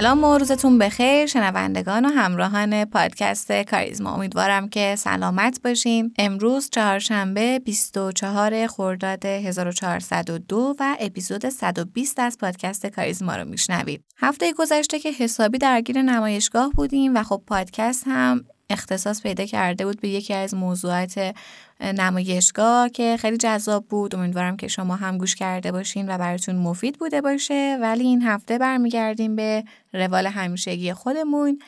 سلام و روزتون بخیر شنوندگان و همراهان پادکست کاریزما. امیدوارم که سلامت باشین. امروز چهارشنبه 24 خرداد 1402 و اپیزود 120 از پادکست کاریزما رو میشنوید. هفته گذشته که حسابی درگیر نمایشگاه بودیم و خب پادکست هم اختصاص پیدا کرده بود به یکی از موضوعات نمایشگاه که خیلی جذاب بود. امیدوارم که شما هم گوش کرده باشین و براتون مفید بوده باشه. ولی این هفته برمیگردیم به روال همیشگی خودمون.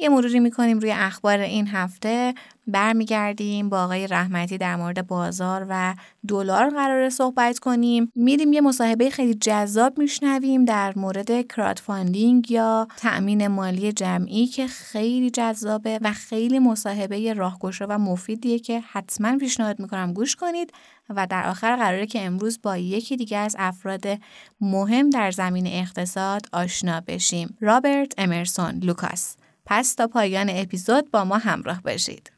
یه مروری می‌کنیم روی اخبار این هفته. برمیگردیم با آقای رحمتی در مورد بازار و دلار قراره صحبت کنیم. میریم یه مصاحبه خیلی جذاب میشنویم در مورد crowdfunding یا تأمین مالی جمعی که خیلی جذابه و خیلی مصاحبه راهگشا و مفیدیه که حتما پیشنهاد می‌کنم گوش کنید و در آخر قراره که امروز با یکی دیگه از افراد مهم در زمین اقتصاد آشنا بشیم. رابرت امرسون لوکاس. پس تا پایان اپیزود با ما همراه باشید.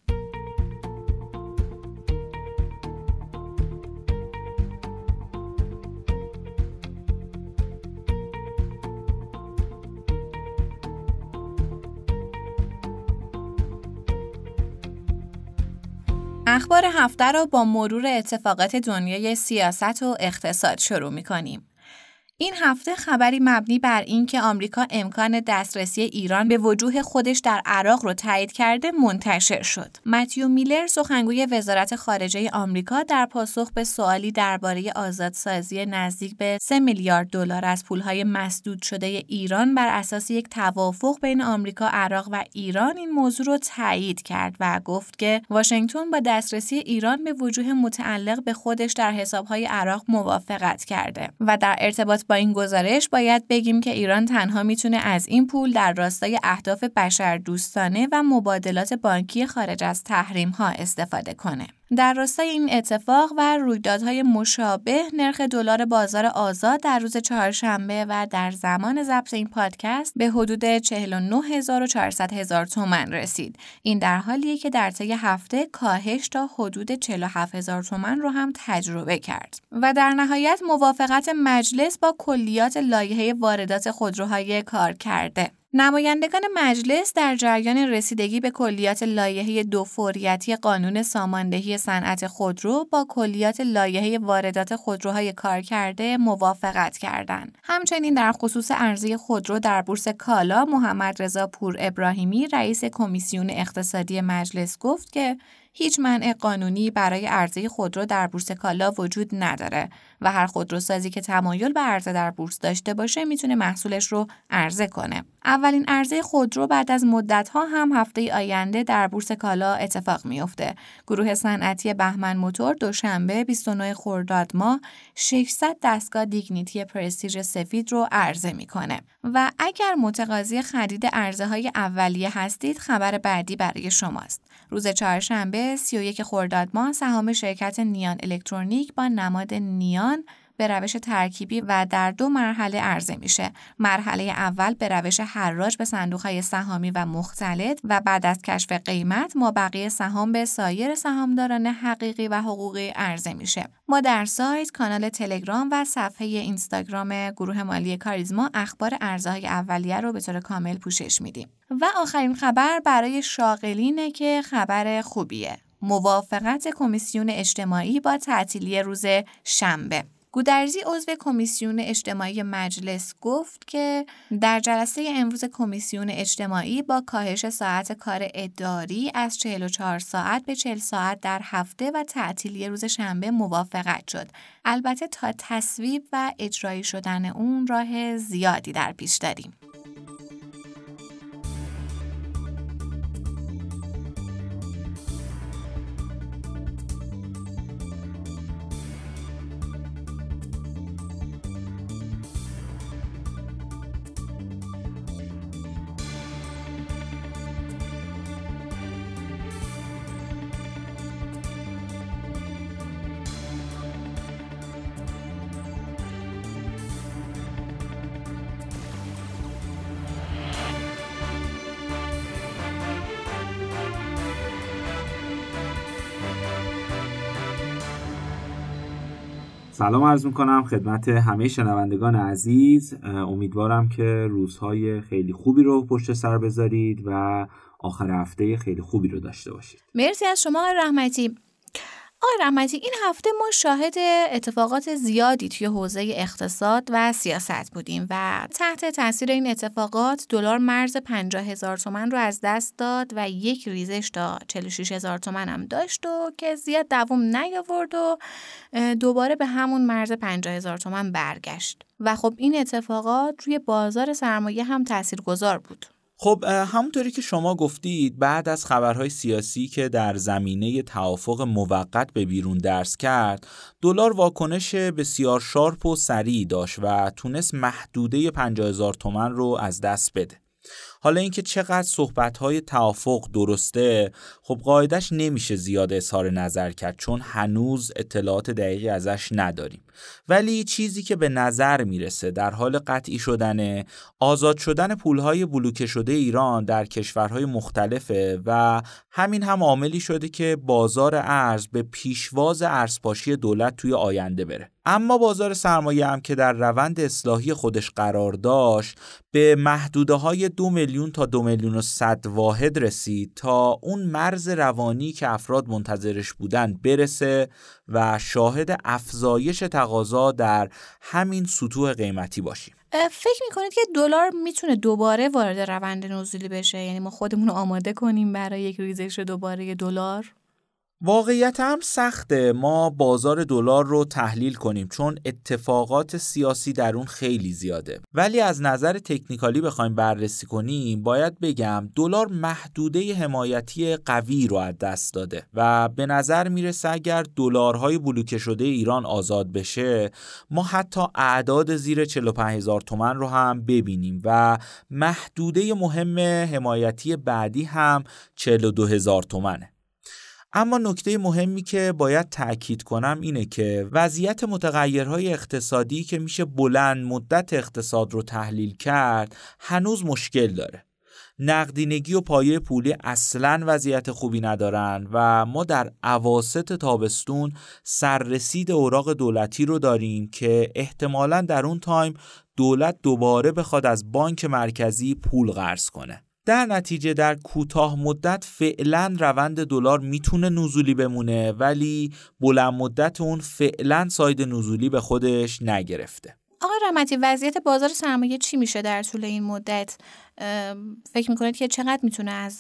اخبار هفته را با مرور اتفاقات دنیای سیاست و اقتصاد شروع می کنیم. این هفته خبری مبنی بر اینکه آمریکا امکان دسترسی ایران به وجوه خودش در عراق رو تایید کرده منتشر شد. متیو میلر سخنگوی وزارت خارجه آمریکا در پاسخ به سوالی درباره آزادسازی نزدیک به 3 میلیارد دلار از پولهای مسدود شده ایران بر اساس یک توافق بین آمریکا، عراق و ایران این موضوع رو تایید کرد و گفت که واشنگتن با دسترسی ایران به وجوه متعلق به خودش در حسابهای عراق موافقت کرده و در ارتباط با این گزارش باید بگیم که ایران تنها می‌تونه از این پول در راستای اهداف بشر دوستانه و مبادلات بانکی خارج از تحریم ها استفاده کنه. در راستای این اتفاق و رویدادهای مشابه نرخ دلار بازار آزاد در روز چهارشنبه و در زمان ضبط این پادکست به حدود 49400 هزار تومن رسید. این در حالیه که در طی هفته کاهش تا حدود 47000 هزار تومن رو هم تجربه کرد. و در نهایت موافقت مجلس با کلیات لایحه واردات خودروهای کار کرده. نمایندگان مجلس در جریان رسیدگی به کلیات لایحه دو فوریتی قانون ساماندهی صنعت خودرو با کلیات لایحه واردات خودروهای کارکرده موافقت کردند. همچنین در خصوص عرضه خودرو در بورس کالا محمد رضا پور ابراهیمی رئیس کمیسیون اقتصادی مجلس گفت که هیچ منع قانونی برای عرضه خودرو در بورس کالا وجود نداره و هر خودروسازی که تمایل به عرضه در بورس داشته باشه می‌تونه محصولش رو عرضه کنه. اولین عرضه خودرو بعد از مدتها هم هفته آینده در بورس کالا اتفاق میافته. گروه صنعتی بهمن موتور دوشنبه 29 خرداد ماه 600 دستگاه دیگنیتی پرستیژ سفید رو عرضه می‌کنه و اگر متقاضی خرید عرضه های اولیه هستید خبر بعدی برای شماست. روز چهارشنبه 31 خرداد ماه سهام شرکت نیان الکترونیک با نماد نیان به روش ترکیبی و در دو مرحله عرضه میشه. مرحله اول به روش حراج به صندوق های سهامی و مختلط و بعد از کشف قیمت ما بقیه سهام به سایر سهامداران حقیقی و حقوقی عرضه میشه. ما در سایت، کانال تلگرام و صفحه اینستاگرام گروه مالی کاریزما اخبار ارزهای های اولیه رو به طور کامل پوشش میدیم. و آخرین خبر برای شاغلینه که خبر خوبیه. موافقت کمیسیون اجتماعی با تعطیلی روز شنبه گودرزی عضو کمیسیون اجتماعی مجلس گفت که در جلسه امروز کمیسیون اجتماعی با کاهش ساعت کار اداری از 44 ساعت به 40 ساعت در هفته و تعطیلی روز شنبه موافقت شد. البته تا تصویب و اجرایی شدن اون راه زیادی در پیش داریم. سلام عرض می‌کنم خدمت همه شنوندگان عزیز. امیدوارم که روزهای خیلی خوبی رو پشت سر بذارید و آخر هفته خیلی خوبی رو داشته باشید. مرسی از شما رحمتی. آقای رحمتی این هفته ما شاهد اتفاقات زیادی توی حوزه اقتصاد و سیاست بودیم و تحت تاثیر این اتفاقات دلار مرز 50 هزار تومن رو از دست داد و یک ریزش تا 46 هزار تومن هم داشت و که زیاد دوام نیاورد و دوباره به همون مرز 50 هزار تومن برگشت. و خب این اتفاقات روی بازار سرمایه هم تاثیرگذار بود. خب همونطوری که شما گفتید بعد از خبرهای سیاسی که در زمینه توافق موقت به بیرون درس کرد دلار واکنش بسیار شارپ و سریع داشت و تونست محدوده 50 هزار تومن رو از دست بده. حالا اینکه چقدر صحبت های توافق درسته خب قاعدش نمیشه زیاد اظهار نظر کرد چون هنوز اطلاعات دقیقی ازش نداریم. ولی چیزی که به نظر می‌رسه در حال قطعی شدن آزاد شدن پولهای بلوکه شده ایران در کشورهای مختلفه و همین هم عاملی شده که بازار ارز به پیشواز ارزپاشی دولت توی آینده بره. اما بازار سرمایه هم که در روند اصلاحی خودش قرار داشت به محدوده های تا دو میلیون و صد واحد رسید تا اون مرز روانی که افراد منتظرش بودن برسه و شاهد افزایش تقاضا در همین سطوح قیمتی باشیم. فکر می‌کنید که دلار می‌تونه دوباره وارد روند نزولی بشه؟ یعنی ما خودمون رو آماده کنیم برای یک ریزش دوباره دلار؟ واقعیت هم سخته. ما بازار دلار رو تحلیل کنیم چون اتفاقات سیاسی در اون خیلی زیاده. ولی از نظر تکنیکالی بخوایم بررسی کنیم باید بگم دلار محدوده حمایتی قوی رو از دست داده و به نظر می‌رسه اگر دلارهای بلوکه شده ایران آزاد بشه ما حتی اعداد زیر 45 هزار تومن رو هم ببینیم و محدوده مهم حمایتی بعدی هم 42 هزار تومنه. اما نکته مهمی که باید تأکید کنم اینه که وضعیت متغیرهای اقتصادی که میشه بلند مدت اقتصاد رو تحلیل کرد هنوز مشکل داره. نقدینگی و پایه پولی اصلا وضعیت خوبی ندارن و ما در عواست تابستون سررسید اوراق دولتی رو داریم که احتمالا در اون time دولت دوباره بخواد از بانک مرکزی پول قرض کنه. در نتیجه در کوتاه مدت فعلا روند دلار می‌تونه نزولی بمونه ولی بلند مدت اون فعلا side نزولی به خودش نگرفته. آقای رحمتی وضعیت بازار سرمایه چی میشه در طول این مدت؟ فکر می‌کنید که چقدر می‌تونه از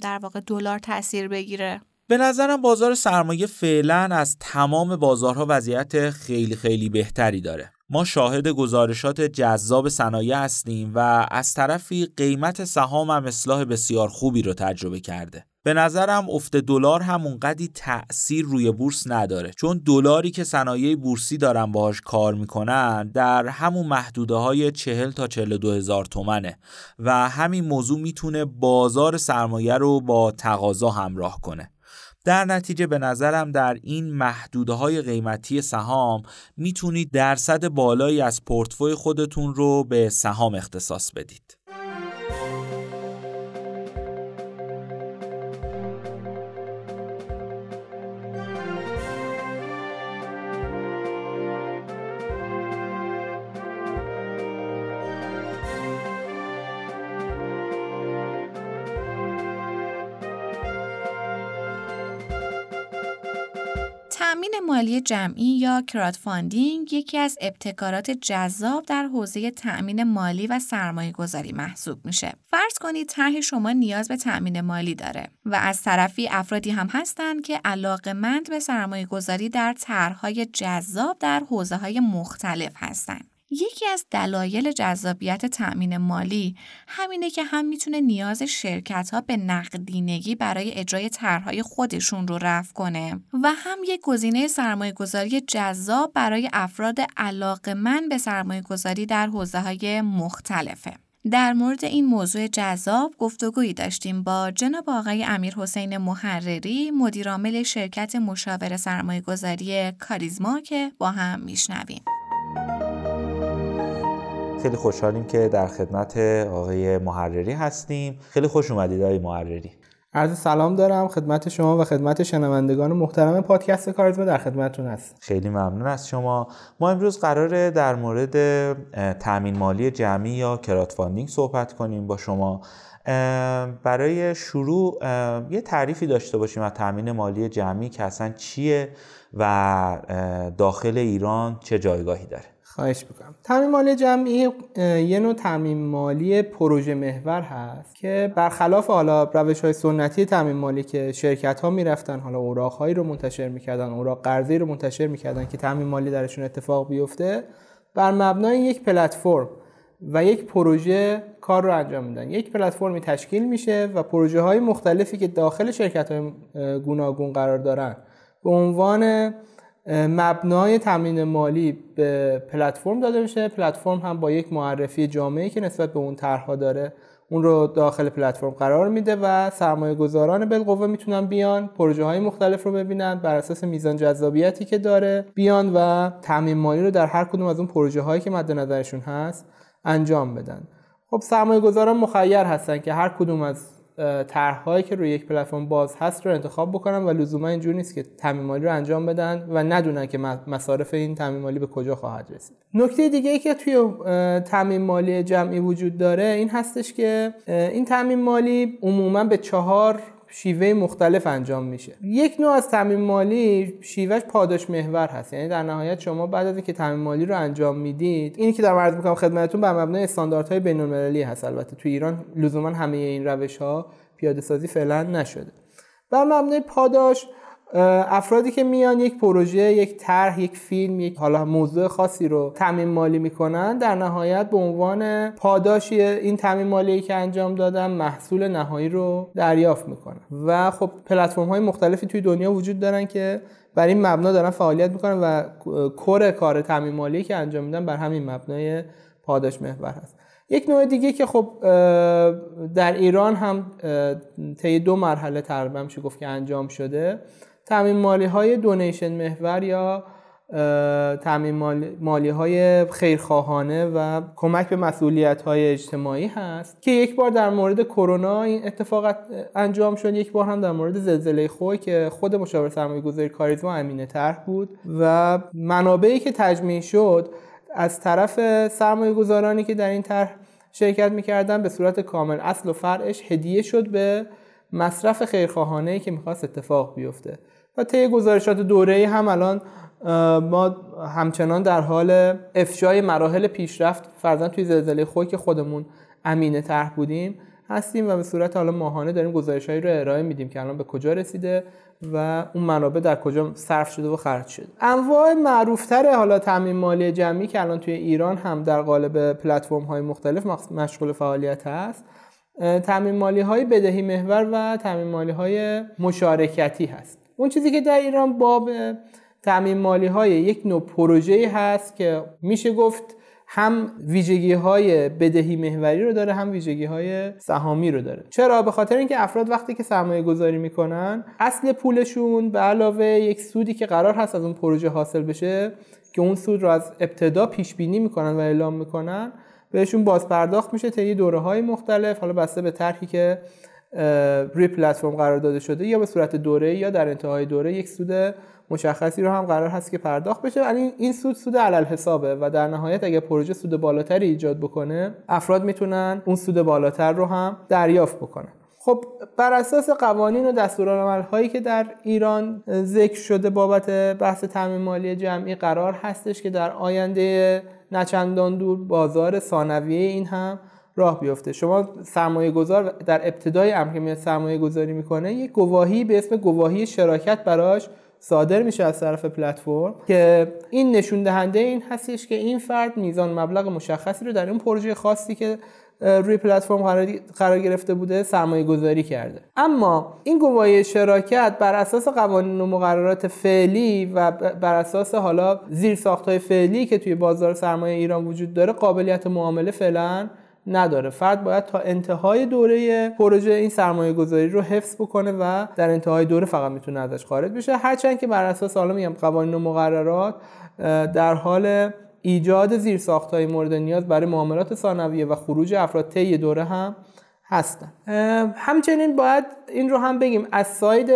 در واقع دلار تاثیر بگیره؟ به نظرم بازار سرمایه فعلا از تمام بازارها وضعیت خیلی خیلی بهتری داره. ما شاهد گزارشات جذاب صنایع هستیم و از طرفی قیمت سهام هم اصلاح بسیار خوبی رو تجربه کرده. به نظرم افت دلار هم اونقدی تأثیر روی بورس نداره. چون دلاری که صنایع بورسی دارن باهاش کار می‌کنن در همون محدوده های 40 تا 42 هزار تومنه و همین موضوع می‌تونه بازار سرمایه رو با تقاضا همراه کنه. در نتیجه به نظرم در این محدوده های قیمتی سهام می‌تونید درصد بالایی از پورتفوی خودتون رو به سهام اختصاص بدید. تأمین مالی جمعی یا funding یکی از ابتکارات جذاب در حوزه تأمین مالی و سرمایه گذاری محسوب میشه. فرض کنید طرح شما نیاز به تأمین مالی داره و از طرفی افرادی هم هستند که علاقمند به سرمایه گذاری در طرحهای جذاب در حوزه های مختلف هستند. یکی از دلایل جذابیت تأمین مالی همینه که هم می‌تونه نیاز شرکت ها به نقدینگی برای اجرای طرحهای خودشون رو رفع کنه و هم یک گزینه سرمایه گذاری جذاب برای افراد علاقمند به سرمایه گذاری در حوزه های مختلفه. در مورد این موضوع جذاب گفتگویی داشتیم با جناب آقای امیر حسین محرری مدیرعامل شرکت مشاور سرمایه گذاری کاریزما که با هم میشنویم. خیلی خوشحالیم که در خدمت آقای محرری هستیم. خیلی خوش اومدید آقای محرری. عرض سلام دارم خدمت شما و خدمت شنوندگان محترم پادکست کاریزما در خدمتتون هست خیلی ممنون از شما. ما امروز قراره در مورد تامین مالی جمعی یا crowdfunding صحبت کنیم با شما. برای شروع یه تعریفی داشته باشیم از تامین مالی جمعی که اصلا چیه و داخل ایران چه جایگاهی داره. خواهش می‌کنم. تامین مالی جمعی یه نوع تامین مالی پروژه محور هست که برخلاف حالا روش های سنتی تامین مالی که شرکت ها می‌رفتن حالا اوراق هایی رو منتشر می‌کردن اوراق قرضی رو منتشر می‌کردن که تامین مالی درشون اتفاق بیفته بر مبنای یک پلتفرم و یک پروژه کار رو انجام میدن. یک پلتفرمی تشکیل میشه و پروژه های مختلفی که داخل شرکت های گوناگون قرار دارن به عنوان مبنای تامین مالی به پلتفرم داده میشه. پلتفرم هم با یک معرفی جامعه که نسبت به اون طرحها داره اون رو داخل پلتفرم قرار میده و سرمایه گذاران بالقوه می‌تونن بیان پروژه های مختلف رو ببینن بر اساس میزان جذابیتی که داره بیان و تامین مالی رو در هر کدوم از اون پروژه هایی که مد نظرشون هست انجام بدن. خب سرمایه گذاران مخیر هستن که هر کدوم از طرحهایی که روی یک پلتفرم باز هست رو انتخاب بکنن و لزوما اینجور نیست که تامین مالی رو انجام بدن و ندونن که مصارف این تامین مالی به کجا خواهد رسید. نکته دیگه ای که توی تامین مالی جمعی وجود داره این هستش که این تامین مالی عموما به چهار شیوه مختلف انجام میشه. یک نوع از تامین مالی شیوهش پاداش محور هست. یعنی در نهایت شما بعد از اینکه تامین مالی رو انجام می‌دید اینی که در عرض می‌کنم خدمتتون بر مبنای استانداردهای بین‌المللی هست. البته تو ایران لزوما همه این روش ها پیاده سازی فعلا نشده. بر مبنای پاداش افرادی که میان یک پروژه یک طرح یک فیلم یک حالا موضوع خاصی رو تامین مالی می‌کنن در نهایت به عنوان پاداشی این تامین مالی که انجام دادن محصول نهایی رو دریافت می‌کنن. و خب پلتفرم های مختلفی توی دنیا وجود دارن که بر این مبنا دارن فعالیت می‌کنن و کور کار تامین مالی که انجام میدن بر همین مبنای پاداش محور هست. یک نوع دیگه که خب در ایران هم طی دو مرحله تقریبا میشه گفت که انجام شده تامین مالی های دونیشن محور یا تامین مالی های خیرخواهانه و کمک به مسئولیت های اجتماعی هست که یک بار در مورد کرونا این اتفاق انجام شد. یک بار هم در مورد زلزله خوی که خود مشاور سرمایه گذاری کاریزما امینه طرح بود و منابعی که تجمیع شد از طرف سرمایه گذارانی که در این طرح شرکت می‌کردن به صورت کامل اصل و فرعش هدیه شد به مصرف خیرخواهانه که می‌خواست اتفاق بیفته. و طی گزارشات دوره هم الان ما همچنان در حال افشای مراحل پیشرفت فرزن توی زلزله خوی که خودمون امینه طرح بودیم هستیم و به صورت حالا ماهانه داریم گزارشهایی رو ارائه میدیم که الان به کجا رسیده و اون منابع در کجا صرف شده و خرج شده. انواع معروفتر حالا تامین مالی جمعی که الان توی ایران هم در قالب پلتفرم های مختلف مشغول فعالیت هست تامین مالی های بدهی محور و تامین مالی های مشارکتی هست. اون چیزی که در ایران باب تامین مالی های یک نوع پروژه هست که میشه گفت هم ویژگی های بدهی محوری رو داره هم ویژگی های سهامی رو داره. چرا؟ به خاطر اینکه افراد وقتی که سرمایه گذاری می‌کنن اصل پولشون به علاوه یک سودی که قرار هست از اون پروژه حاصل بشه که اون سود رو از ابتدا پیش بینی می‌کنن و اعلام می‌کنن بهشون باز پرداخت میشه طی دوره های مختلف حالا بسته به طرحی که روی پلتفرم قرار داده شده یا به صورت دوره یا در انتهای دوره یک سود مشخصی رو هم قرار هست که پرداخت بشه. ولی این سود سود علل حسابه و در نهایت اگر پروژه سود بالاتری ایجاد بکنه افراد می‌تونن اون سود بالاتر رو هم دریافت بکنن. خب بر اساس قوانین و دستورالعمل هایی که در ایران ذکر شده بابت بحث تامین مالی جمعی قرار هستش که در آینده نچندان دور بازار ثانویه این هم راه بیفته. شما سرمایه گذار در ابتدای امر که میاد سرمایه گذاری می‌کنه یک گواهی به اسم گواهی شراکت براش صادر میشه از طرف پلتفرم که این نشون دهنده این هستش که این فرد میزان مبلغ مشخصی رو در اون پروژه خاصی که روی پلتفرم قرار گرفته بوده سرمایه گذاری کرده. اما این گواهی شراکت بر اساس قوانین و مقررات فعلی و بر اساس حالا زیر فعلی که توی بازار سرمایه ایران وجود داره قابلیت معامله فعلا نداره. فرد باید تا انتهای دوره پروژه این سرمایه گذاری رو حفظ بکنه و در انتهای دوره فقط می‌تونه ازش خارج بشه. هرچند که بر اساس حالا میگم قوانین و مقررات در حال ایجاد زیر های مورد نیاز برای معاملات ثانویه و خروج افراد طی دوره هم هستن همچنین باید این رو هم بگیم از ساید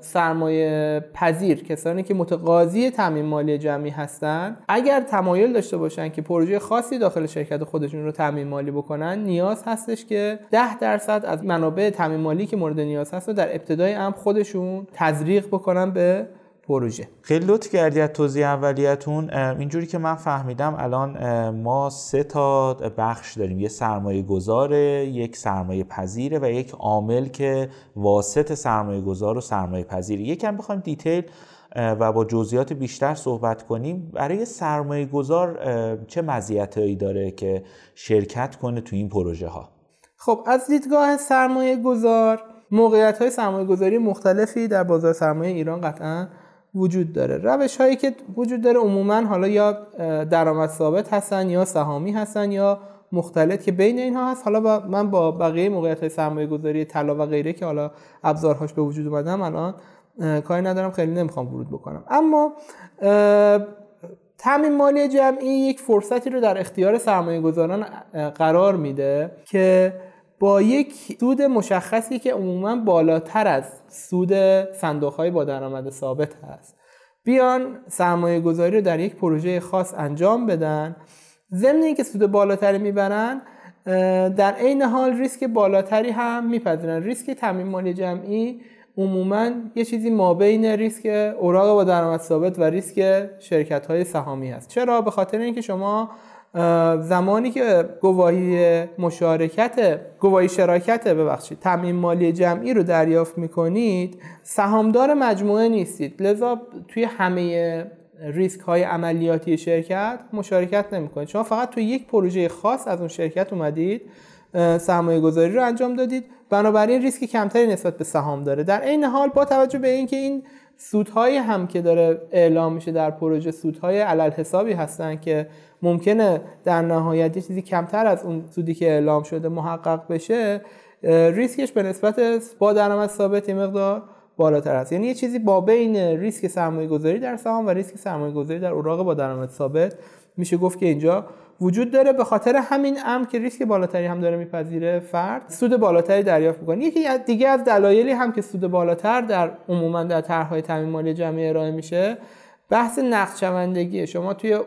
سرمایه پذیر کسانی که متقاضی تامین مالی جمعی هستن اگر تمایل داشته باشن که پروژه خاصی داخل شرکت خودشون رو تامین مالی بکنن نیاز هستش که 10 درصد از منابع تامین مالی که مورد نیاز هست رو در ابتدای هم خودشون تزریق بکنن به پروژه. خیلی لطف کردی از توضیح اولیتون. اینجوری که من فهمیدم الان ما سه تا بخش داریم. یه سرمایه گذاره یک سرمایه پذیره و یک عامل که واسط سرمایه گذار و سرمایه پذیره. یکم بخوایم دیتیل و با جزئیات بیشتر صحبت کنیم. برای سرمایه گذار چه مزیتایی داره که شرکت کنه تو این پروژه ها؟ خب از دیدگاه سرمایه گذار موقعیت های سرمایه گذاری مختلفی در بازار سرمایه ایران قطعا وجود داره. روش هایی که وجود داره عموما حالا یا درآمد ثابت هستن یا سهامی هستن یا مختلط که بین اینها هست. حالا با من با بقیه موقعیت های سرمایه گذاری طلا و غیره که حالا ابزارهاش به وجود اومدم الان کاری ندارم خیلی نمی‌خوام ورود بکنم. اما تامین مالی جمعی یک فرصتی رو در اختیار سرمایه گذاران قرار میده که با یک سود مشخصی که عموما بالاتر از سود صندوق های با درآمد ثابت هست. بیان سرمایه گذاری رو در یک پروژه خاص انجام بدن. ضمن اینکه سود بالاتری می‌برن در عین حال ریسک بالاتری هم میپذیرن. ریسک تامین مالی جمعی عموما یه چیزی مابین ریسک اوراق با درآمد ثابت و ریسک شرکت های سهامی هست. چرا؟ به خاطر اینکه شما زمانی که گواهی مشارکت گواهی شراکت ببخشید تامین مالی جمعی رو دریافت می‌کنید سهامدار مجموعه نیستید. لذا توی همه ریسک های عملیاتی شرکت مشارکت نمی‌کنید. شما فقط توی یک پروژه خاص از اون شرکت اومدید سرمایه گذاری رو انجام دادید. بنابراین ریسک کمتری نسبت به سهام داره. در عین حال با توجه به اینکه این سودهایی هم که داره اعلام میشه در پروژه سودهای علل حسابی هستن که ممکنه در نهایت یه چیزی کمتر از اون سودی که اعلام شده محقق بشه ریسکش به نسبت با درآمد ثابت مقدار بالاتر است. یعنی یه چیزی با بین ریسک سرمایه گذاری در سهام و ریسک سرمایه گذاری در اوراق با درآمد ثابت میشه گفت که اینجا وجود داره. به خاطر همین امر که ریسک بالاتری هم داره میپذیره فرد سود بالاتری دریافت می‌کنه. یکی دیگه از دلایلی هم که سود بالاتر در عموما در طرحهای تامین مالی جمعی ارائه میشه بحث نقدشوندگی شما توی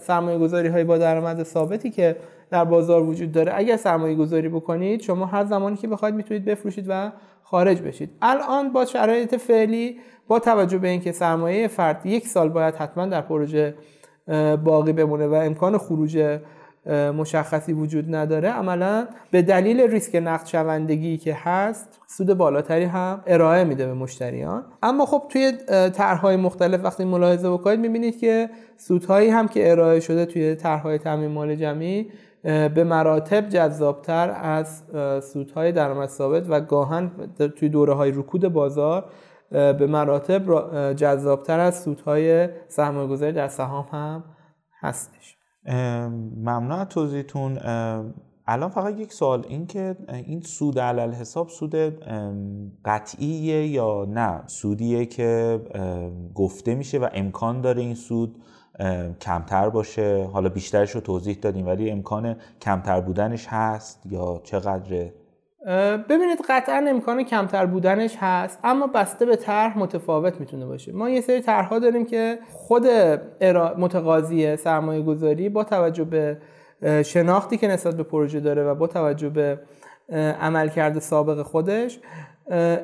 سرمایه گذاری های با درآمد ثابتی که در بازار وجود داره اگر سرمایه گذاری بکنید شما هر زمانی که بخواید می‌تونید بفروشید و خارج بشید. الان با شرایط فعلی با توجه به اینکه سرمایه فرد یک سال باید حتما در پروژه باقی بمونه و امکان خروج مشخصی وجود نداره. عملا به دلیل ریسک نقد شوندگی که هست سود بالاتری هم ارائه میده به مشتریان. اما خب توی طرحهای مختلف وقتی ملاحظه بکنید می‌بینید که سودهایی هم که ارائه شده توی طرحهای تامین مال جمعی به مراتب جذابتر از سودهای درآمد ثابت و گاهن توی دوره های رکود بازار به مراتب جذابتر از سودهای سرمایه‌گذاری در سهام هم هستش. ممنون از توضیحتون. الان فقط یک سوال این که این سود علل حساب سود قطعیه یا نه؟ سودیه که گفته میشه و امکان داره این سود کمتر باشه؟ حالا بیشترش رو توضیح دادیم ولی امکان کمتر بودنش هست یا چقدره؟ ببینید قطعا امکان کمتر بودنش هست اما بسته به طرح متفاوت می‌تونه باشه. ما یه سری طرحها داریم که خود متقاضی سرمایه گذاری با توجه به شناختی که نسبت به پروژه داره و با توجه به عملکرد سابق خودش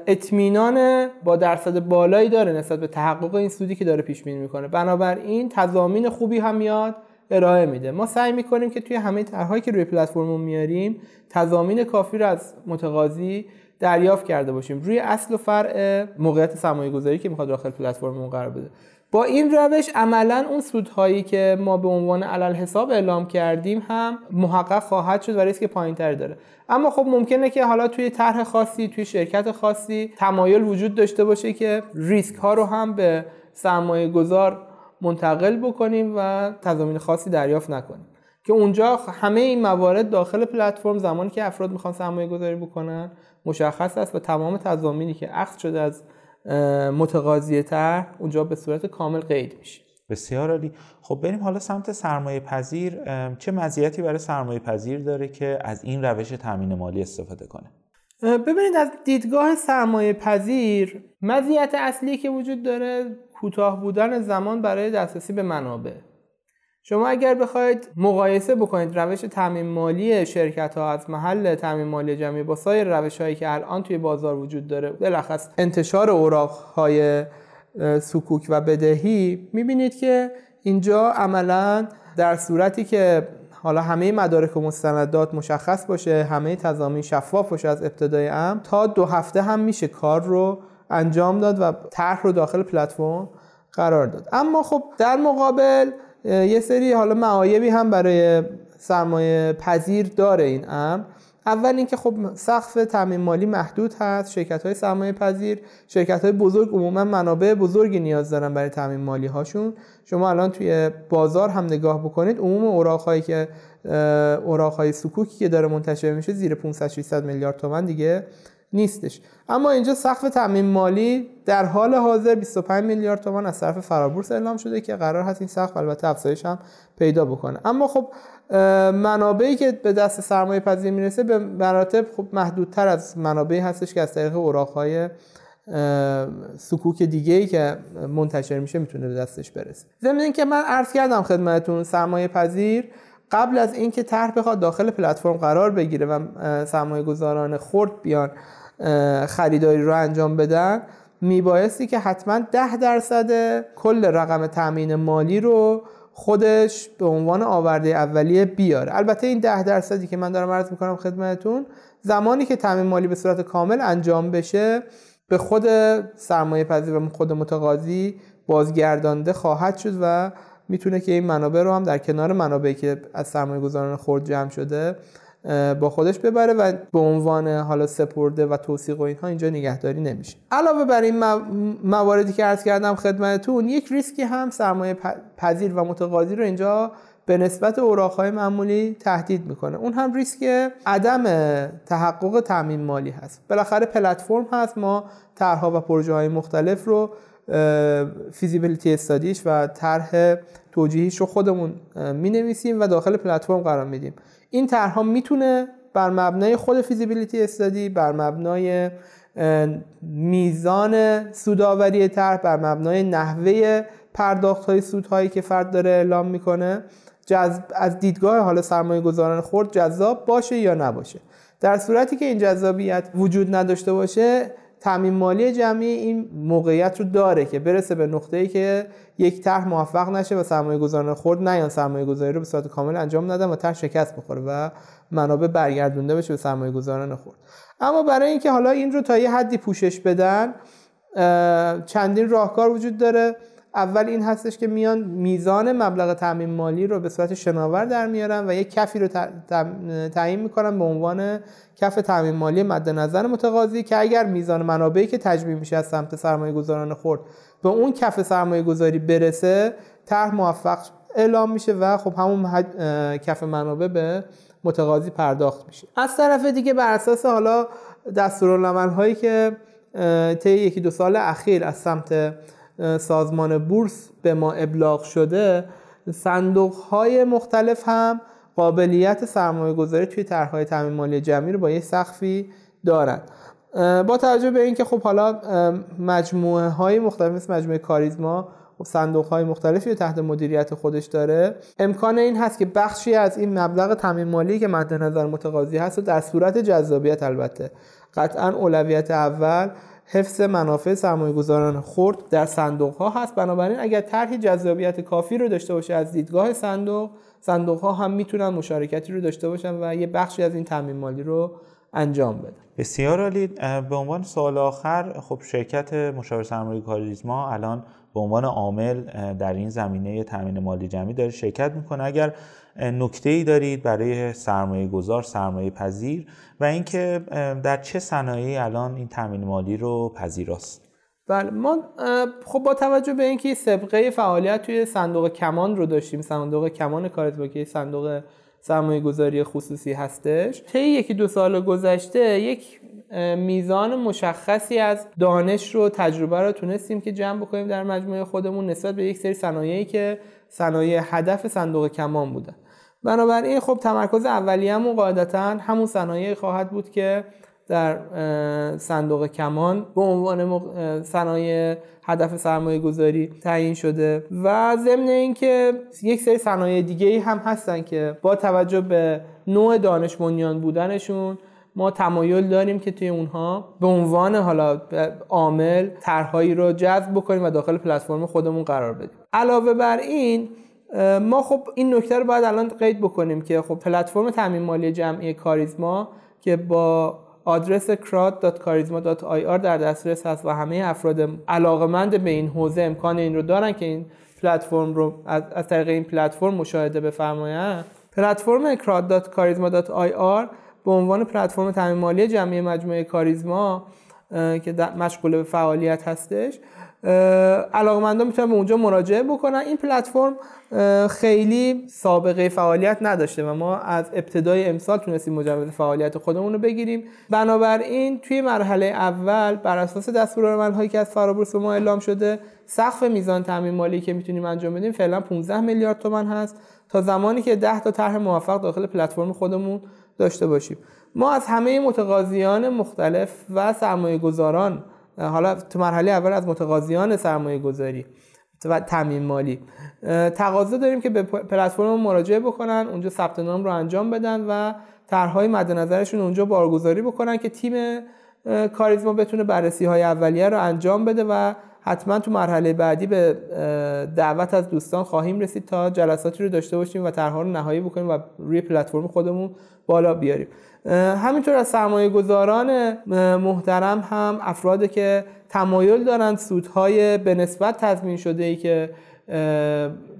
اطمینان با درصد بالایی داره نسبت به تحقق این سودی که داره پیش بینی می‌کنه. بنابراین تضامین خوبی هم میاد. ارائه میده. ما سعی می‌کنیم که توی همه طرحهایی که روی پلتفرم میاریم تضامین کافی رو از متقاضی دریافت کرده باشیم. روی اصل و فرع موقعیت سرمایه گذاری که می‌خواد داخل پلتفرم قرار بده. با این روش عملا اون سودهایی که ما به عنوان علل حساب اعلام کردیم هم محقق خواهد شد و ریسک پایینتری داره. اما خب ممکنه که حالا توی طرح خاصی توی شرکت خاصی تمایل وجود داشته باشه که ریسک ها رو هم به سرمایه گذار منتقل بکنیم و تضامین خاصی دریافت نکنیم. که اونجا همه این موارد داخل پلتفرم زمانی که افراد می‌خوان سرمایه گذاری بکنن مشخص است و تمام تضامینی که اخذ شده از متقاضی تر اونجا به صورت کامل قید میشه. بسیار عالی. خب بریم حالا سمت سرمایه پذیر. چه مزیتی برای سرمایه پذیر داره که از این روش تامین مالی استفاده کنه؟ ببینید از دیدگاه سرمایه پذیر مزیت اصلی که وجود داره کوتاه بودن زمان برای دسترسی به منابع. شما اگر بخواید مقایسه بکنید روش تعمین مالی شرکت ها از محل تعمین مالی جمعی با سایر روش هایی که الان توی بازار وجود داره بلخص انتشار اوراق های سکوک و بدهی می‌بینید که اینجا عملا در صورتی که حالا همه مدارک و مستندات مشخص باشه همه تضامین شفاف باشه از ابتدای ام تا دو هفته هم میشه کار رو انجام داد و طرح رو داخل پلتفرم قرار داد. اما خب در مقابل یه سری حالا معایبی هم برای سرمایه پذیر داره این امر. اول اینکه خب سقف تامین مالی محدود هست شرکت های سرمایه پذیر شرکت های بزرگ عموما منابع بزرگی نیاز دارن برای تامین مالی هاشون شما الان توی بازار هم نگاه بکنید عموم اوراق هایی که اوراق های سکوکی که داره منتشر میشه زیر 500 600 میلیارد تومن دیگه نیستش. اما اینجا سقف تامین مالی در حال حاضر 25 میلیارد تومان از طرف فرابورس اعلام شده که قرار هست این سقف البته افزایش هم پیدا بکنه. اما خب منابعی که به دست سرمایه پذیر می‌رسه به مراتب خب محدودتر از منابعی هستش که از طریق اوراقهای سکوک دیگه ای که منتشر میشه می‌تونه به دستش برسه. ضمن اینکه من عرض کردم خدمتتون سرمایه پذیر قبل از اینکه طرح بخواد داخل پلتفرم قرار بگیره و سرمایه گذاران خرد بیان خریداری رو انجام بدن میبایستی که حتما ده درصد کل رقم تامین مالی رو خودش به عنوان آورده اولیه بیاره. البته این ده درصدی که من دارم عرض می‌کنم خدمتتون زمانی که تامین مالی به صورت کامل انجام بشه به خود سرمایه پذیر و خود متقاضی بازگردانده خواهد شد و می‌تونه که این منابع رو هم در کنار منابعی که از سرمایه گذاران خرد جمع شده با خودش ببره و به عنوان حالا سپرده و توثیق و اینها اینجا نگهداری نمیشه. علاوه بر این مواردی که عرض کردم خدمتتون یک ریسکی هم سرمایه پذیر و متقاضی رو اینجا به نسبت اوراقهای معمولی تهدید می‌کنه. اون هم ریسک عدم تحقق تامین مالی هست. بالاخره پلتفرم هست ما طرحها و پروژه های مختلف رو فیزیبیلیتی استادیش و طرح توجیهیش رو خودمون می نویسیم و داخل پلتفرم قرار میدیم. این طرحها می‌تونه بر مبنای خود فیزیبیلیتی استادی بر مبنای میزان سوداوری طرح بر مبنای نحوه پرداخت های سودهایی که فرد داره اعلام می‌کنه از دیدگاه حالا سرمایه گذاران خورد جذاب باشه یا نباشه. در صورتی که این جذابیت وجود نداشته باشه تامین مالی جمعی این موقعیت رو داره که برسه به نقطه ای که یک طرح موفق نشه و سرمایه گذاران خورد نیان سرمایه گذاری رو به صورت کامل انجام ندن و طرح شکست بخوره و منابع برگردونده بشه به سرمایه گذاران خورد اما برای اینکه حالا این رو تا یه حدی پوشش بدن چندین راهکار وجود داره. اول این هستش که میان میزان مبلغ تامین مالی رو به صورت شناور در میارن و یک کفی رو تعیین می‌کنن به عنوان کف تامین مالی مد نظر متقاضی که اگر میزان منابعی که تجمیع میشه از سمت سرمایه گذاران خورد به اون کف سرمایه گذاری برسه طرح موفق اعلام میشه و خب همون کف منابع به متقاضی پرداخت میشه. از طرف دیگه بر اساس حالا دستورالعمل هایی که طی یکی دو سال اخیر از سمت سازمان بورس به ما ابلاغ شده صندوق های مختلف هم قابلیت سرمایه گذاری توی طرحهای تامین مالی جمعی رو با یه سقفی دارن. با توجه به اینکه خب حالا مجموعه های مختلف مثل مجموعه کاریزما خب صندوق های مختلفی رو تحت مدیریت خودش داره امکان این هست که بخشی از این مبلغ تامین مالی که مد نظر متقاضی هست و در صورت جذابیت البته. قطعا اولویت اول حفظ منافع سرمایه گذاران خرد در صندوق ها هست. بنابراین اگر طرحی جذابیت کافی رو داشته باشه از دیدگاه صندوق صندوق ها هم می‌تونن مشارکتی رو داشته باشن و یه بخشی از این تامین مالی رو انجام بدن. بسیار عالی. به عنوان سوال آخر خب شرکت مشاور سرمایه کاریزما الان به عنوان عامل در این زمینه تامین مالی جمعی داره شرکت می‌کنه. اگر نکته ای دارید برای سرمایه گذار سرمایه پذیر و اینکه در چه صنایعی الان این تامین مالی رو پذیراست؟ بله ما خب با توجه به اینکه سابقه فعالیت توی صندوق کمان رو داشتیم صندوق کمان کارت که صندوق سرمایه گذاری خصوصی هستش طی یکی دو سال گذشته یک میزان مشخصی از دانش رو تجربه رو تونستیم که جمع بکنیم در مجموعه خودمون نسبت به یک سری صنایعی که صنایع هدف صندوق کمان بودن بنابراین خب تمرکز اولیه‌مون قاعدتا همون صنایع خواهد بود که در صندوق کمان به عنوان صنایع هدف سرمایه گذاری تعیین شده و ضمن اینکه یک سری صنایع دیگه هم هستن که با توجه به نوع دانش بودنشون ما تمایل داریم که توی اونها به عنوان حالا عامل طرحهایی رو جذب بکنیم و داخل پلتفرم خودمون قرار بدیم. علاوه بر این ما خب این نکته رو باید الان قید بکنیم که خب پلتفرم تامین مالی جمعی کاریزما که با آدرس crowd.charisma.ir در دسترس هست و همه افراد علاقمند به این حوزه امکان این رو دارن که این پلتفرم رو از, طریق این پلتفرم مشاهده بفرمایند. پلتفرم crowd.charisma.ir به عنوان پلتفرم تامین مالی جمعی مجموعه کاریزما که مشغول به فعالیت هستش علاقمندان می‌تونن به اونجا مراجعه بکنن. این پلتفرم خیلی سابقه فعالیت نداشته و ما از ابتدای امسال تونستیم مجوز فعالیت خودمون رو بگیریم. بنابراین توی مرحله اول بر اساس دستورالعمل هایی که از فرابورس ما اعلام شده سقف میزان تامین مالی که می‌تونیم انجام بدیم فعلا 15 میلیارد تومان هست. تا زمانی که 10 تا طرح موفق داخل پلتفرم خودمون داشته باشیم. ما از همه متقاضیان مختلف و سرمایه گذاران حالا تو مرحله اول از متقاضیان سرمایه گذاری و تامین مالی تقاضا داریم که به پلتفرم مراجعه بکنن اونجا ثبت نام رو انجام بدن و طرحهای مد نظرشون اونجا بارگذاری بکنن که تیم کاریزما بتونه بررسی های اولیه رو انجام بده و حتما تو مرحله بعدی به دعوت از دوستان خواهیم رسید تا جلساتی رو داشته باشیم و طرحها رو نهایی بکنیم و روی پلتفرم خودمون بالا بیاریم. همینطور از سرمایه گذاران محترم هم افرادی که تمایل دارند سودهای به نسبت تضمین شده ای که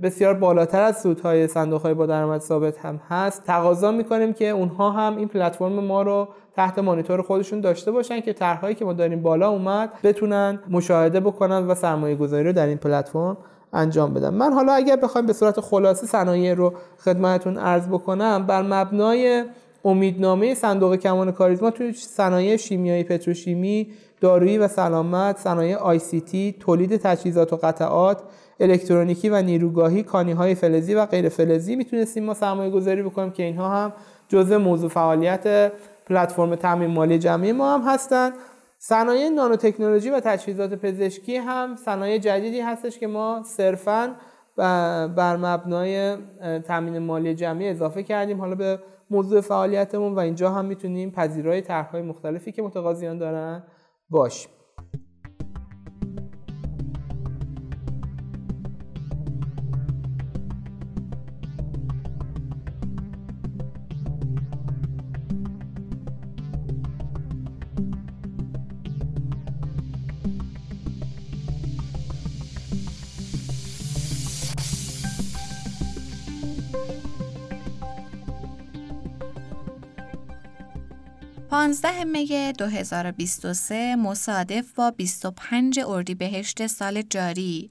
بسیار بالاتر از سودهای صندوق های با درآمد ثابت هم هست تقاضا می‌کنیم که اونها هم این پلتفرم ما رو تحت مانیتور خودشون داشته باشن که طرحهایی که ما داریم بالا اومد بتونن مشاهده بکنن و سرمایه گذاری رو در این پلتفرم انجام بدن. من حالا اگر بخوایم به صورت خلاصه صنایع رو خدمتتون عرض بکنم بر مبنای امیدنامه صندوق کمان کاریزما توی صنایع شیمیایی پتروشیمی دارویی و سلامت صنایع آی سی تی تولید تجهیزات و قطعات الکترونیکی و نیروگاهی کانی های فلزی و غیر فلزی می‌تونستیم ما سرمایه گذاری بکنیم که اینها هم جزء موضوع فعالیت پلتفرم تامین مالی جمعی ما هم هستند صنایع نانو تکنولوژی و تجهیزات پزشکی هم صنایع جدیدی هستش که ما صرفا بر مبنای تامین مالی جمعی اضافه کردیم. حالا به موضوع فعالیتمون و اینجا هم می‌تونیم پذیرای طرحهای مختلفی که متقاضیان دارن باشیم پانزده می 2023 مصادف با 25 اردیبهشت سال جاری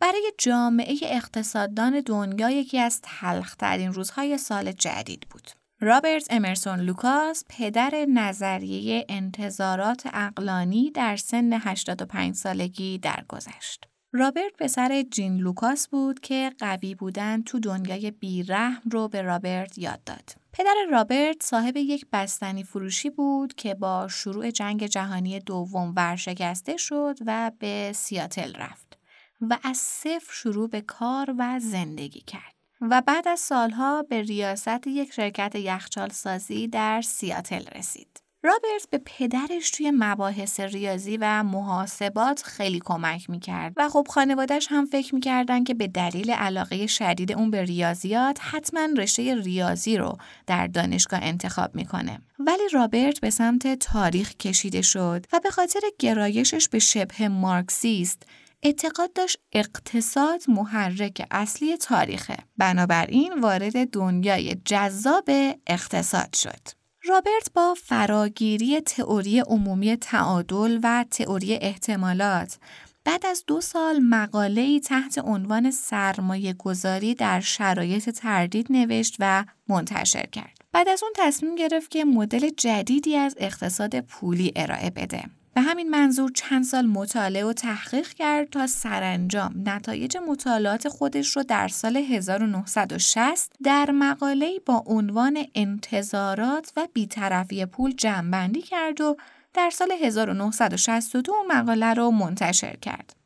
برای جامعه اقتصاددان دنیا یکی از تلخترین روزهای سال جدید بود. رابرت امرسون لوکاس پدر نظریه انتظارات عقلانی در سن 85 سالگی درگذشت. رابرت پسر جین لوکاس بود که قوی بودن تو دنیای بیرحم رو به رابرت یاد داد. پدر رابرت صاحب یک بستنی فروشی بود که با شروع جنگ جهانی دوم ورشکسته شد و به سیاتل رفت و از صفر شروع به کار و زندگی کرد و بعد از سالها به ریاست یک شرکت یخچال سازی در سیاتل رسید. رابرت به پدرش توی مباحث ریاضی و محاسبات خیلی کمک می‌کرد و خب خانوادش هم فکر می‌کردن که به دلیل علاقه شدید اون به ریاضیات حتما رشته ریاضی رو در دانشگاه انتخاب می‌کنه. ولی رابرت به سمت تاریخ کشیده شد و به خاطر گرایشش به شبه مارکسیست اعتقاد داشت اقتصاد محرک اصلی تاریخه. بنابراین وارد دنیای جذاب اقتصاد شد. رابرت با فراگیری تئوری عمومی تعادل و تئوری احتمالات بعد از دو سال مقاله تحت عنوان سرمایه گذاری در شرایط تردید نوشت و منتشر کرد. بعد از اون تصمیم گرفت که مدل جدیدی از اقتصاد پولی ارائه بده. به همین منظور چند سال مطالعه و تحقیق کرد تا سرانجام نتایج مطالعات خودش رو در سال 1960 در مقاله‌ای با عنوان انتظارات و بیطرفی پول جمعبندی کرد و در سال 1962 مقاله رو منتشر کرد.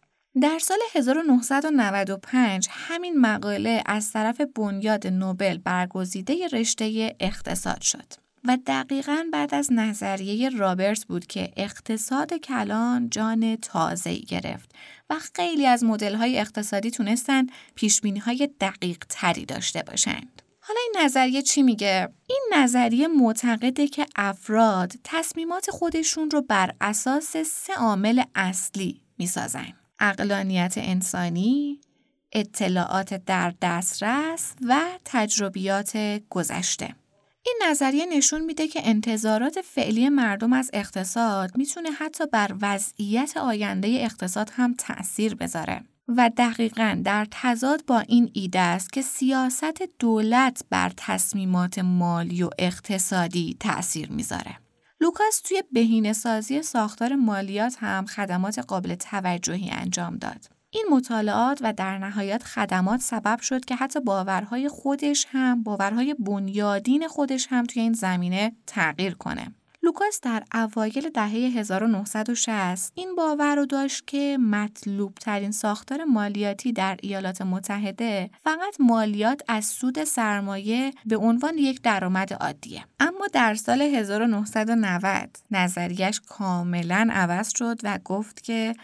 در سال 1995 همین مقاله از طرف بنیاد نوبل برگزیده رشته اقتصاد شد و دقیقا بعد از نظریه رابرت بود که اقتصاد کلان جان تازه گرفت و خیلی از مدل های اقتصادی تونستن پیش های دقیق تری داشته باشند. حالا این نظریه چی میگه؟ این نظریه معتقده که افراد تصمیمات خودشون رو بر اساس سه عامل اصلی می‌سازن. اقلانیت انسانی، اطلاعات در دسترس و تجربیات گذشته. این نظریه نشون میده که انتظارات فعلی مردم از اقتصاد می‌تونه حتی بر وضعیت آینده اقتصاد هم تأثیر بذاره. و دقیقا در تضاد با این ایده است که سیاست دولت بر تصمیمات مالی و اقتصادی تأثیر می‌ذاره. لوکاس توی بهینه سازی ساختار مالیات هم خدمات قابل توجهی انجام داد. این مطالعات و در نهایت خدمات سبب شد که حتی باورهای خودش هم باورهای بنیادین خودش هم توی این زمینه تغییر کنه. لوکاس در اوایل دهه 1960 این باور رو داشت که مطلوب ترین ساختار مالیاتی در ایالات متحده فقط مالیات از سود سرمایه به عنوان یک درآمد عادیه اما در سال 1990 نظریش کاملا عوض شد و گفت که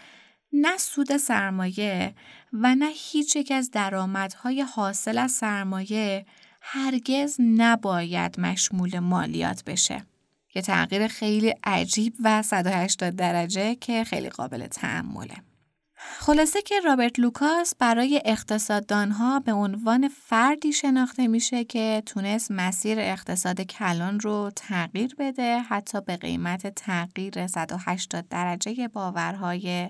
نه سود سرمایه و نه هیچ یک از درآمدهای حاصل از سرمایه هرگز نباید مشمول مالیات بشه. یه تغییر خیلی عجیب و 180 درجه که خیلی قابل تعمله. خلاصه که رابرت لوکاس برای اقتصاددانها به عنوان فردی شناخته میشه که تونست مسیر اقتصاد کلان رو تغییر بده حتی به قیمت تغییر 180 درجه باورهای